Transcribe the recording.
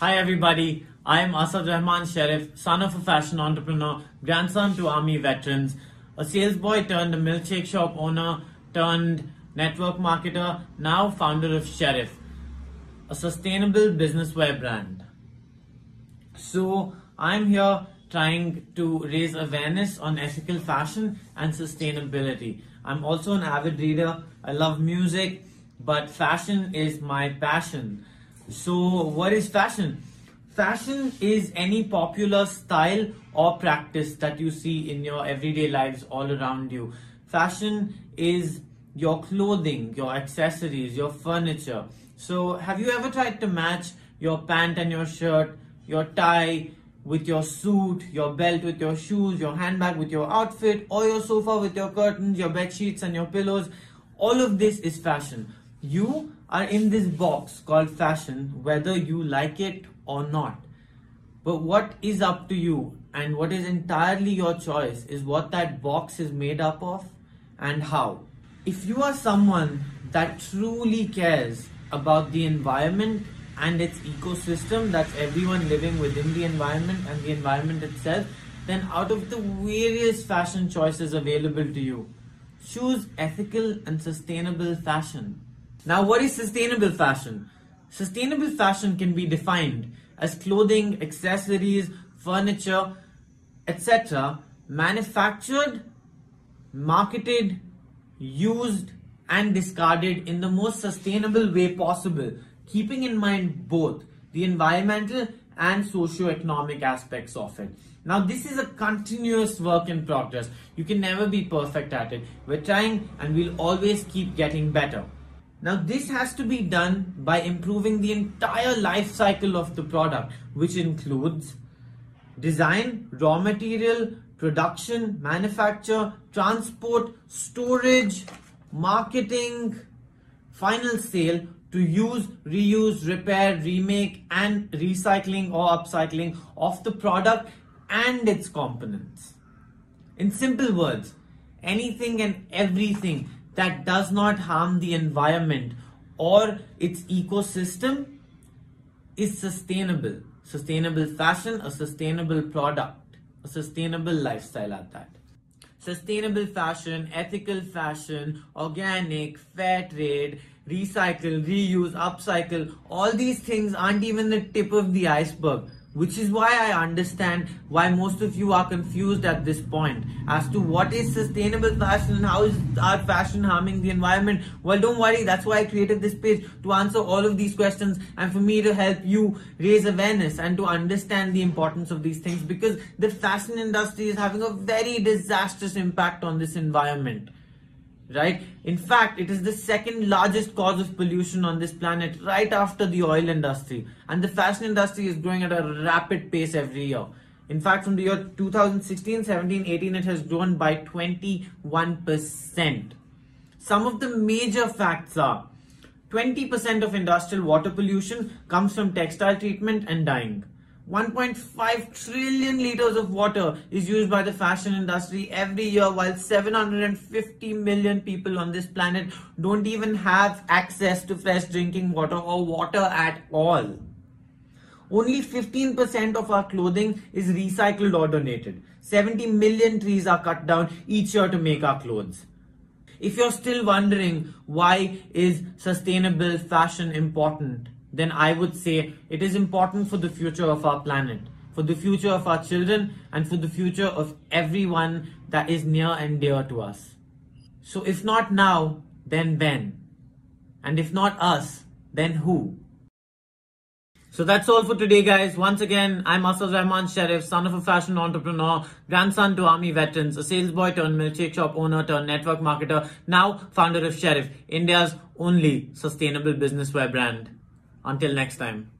Hi everybody, I am Asad Rahman Sharif, son of a fashion entrepreneur, grandson to army veterans, a sales boy turned a milkshake shop owner turned network marketer, now founder of Sharif, a sustainable business wear brand. So I'm here trying to raise awareness on ethical fashion and sustainability. I'm also an avid reader. I love music, but fashion is my passion. So, what is fashion? Fashion is any popular style or practice that you see in your everyday lives all around you. Fashion is your clothing, your accessories, your furniture. So, have you ever tried to match your pant and your shirt, your tie with your suit, your belt with your shoes, your handbag with your outfit, or your sofa with your curtains, your bed sheets and your pillows? All of this is fashion. You are in this box called fashion, whether you like it or not. But what is up to you and what is entirely your choice is what that box is made up of and how. If you are someone that truly cares about the environment and its ecosystem, that's everyone living within the environment and the environment itself, then out of the various fashion choices available to you, choose ethical and sustainable fashion. Now, what is sustainable fashion? Sustainable fashion can be defined as clothing, accessories, furniture, etc., manufactured, marketed, used, and discarded in the most sustainable way possible, keeping in mind both the environmental and socio-economic aspects of it. Now, this is a continuous work in progress. You can never be perfect at it. We're trying and we'll always keep getting better. Now this has to be done by improving the entire life cycle of the product, which includes design, raw material, production, manufacture, transport, storage, marketing, final sale to use, reuse, repair, remake and recycling or upcycling of the product and its components. In simple words, anything and everything that does not harm the environment or its ecosystem is sustainable. Sustainable fashion, a sustainable product, a sustainable lifestyle at that. Sustainable fashion, ethical fashion, organic, fair trade, recycle, reuse, upcycle, all these things aren't even the tip of the iceberg which is why I understand why most of you are confused at this point as to what is sustainable fashion and how is our fashion harming the environment. Well, don't worry, that's why I created this page to answer all of these questions and for me to help you raise awareness and to understand the importance of these things because the fashion industry is having a very disastrous impact on this environment right? In fact, it is the second largest cause of pollution on this planet right after the oil industry. And the fashion industry is growing at a rapid pace every year. In fact, from the year 2016, 17, 18, it has grown by 21%. Some of the major facts are 20% of industrial water pollution comes from textile treatment and dyeing. 1.5 trillion liters of water is used by the fashion industry every year while 750 million people on this planet don't even have access to fresh drinking water or water at all. Only 15% of our clothing is recycled or donated. 70 million trees are cut down each year to make our clothes. If you're still wondering why is sustainable fashion important, then I would say it is important for the future of our planet, for the future of our children, and for the future of everyone that is near and dear to us. So if not now, then when? And if not us, then who? So that's all for today, guys. Once again, I'm Asad Rahman Sharif, son of a fashion entrepreneur, grandson to army veterans, a sales boy turned milkshake shop owner turned network marketer, now founder of Sharif, India's only sustainable business wear brand. Until next time.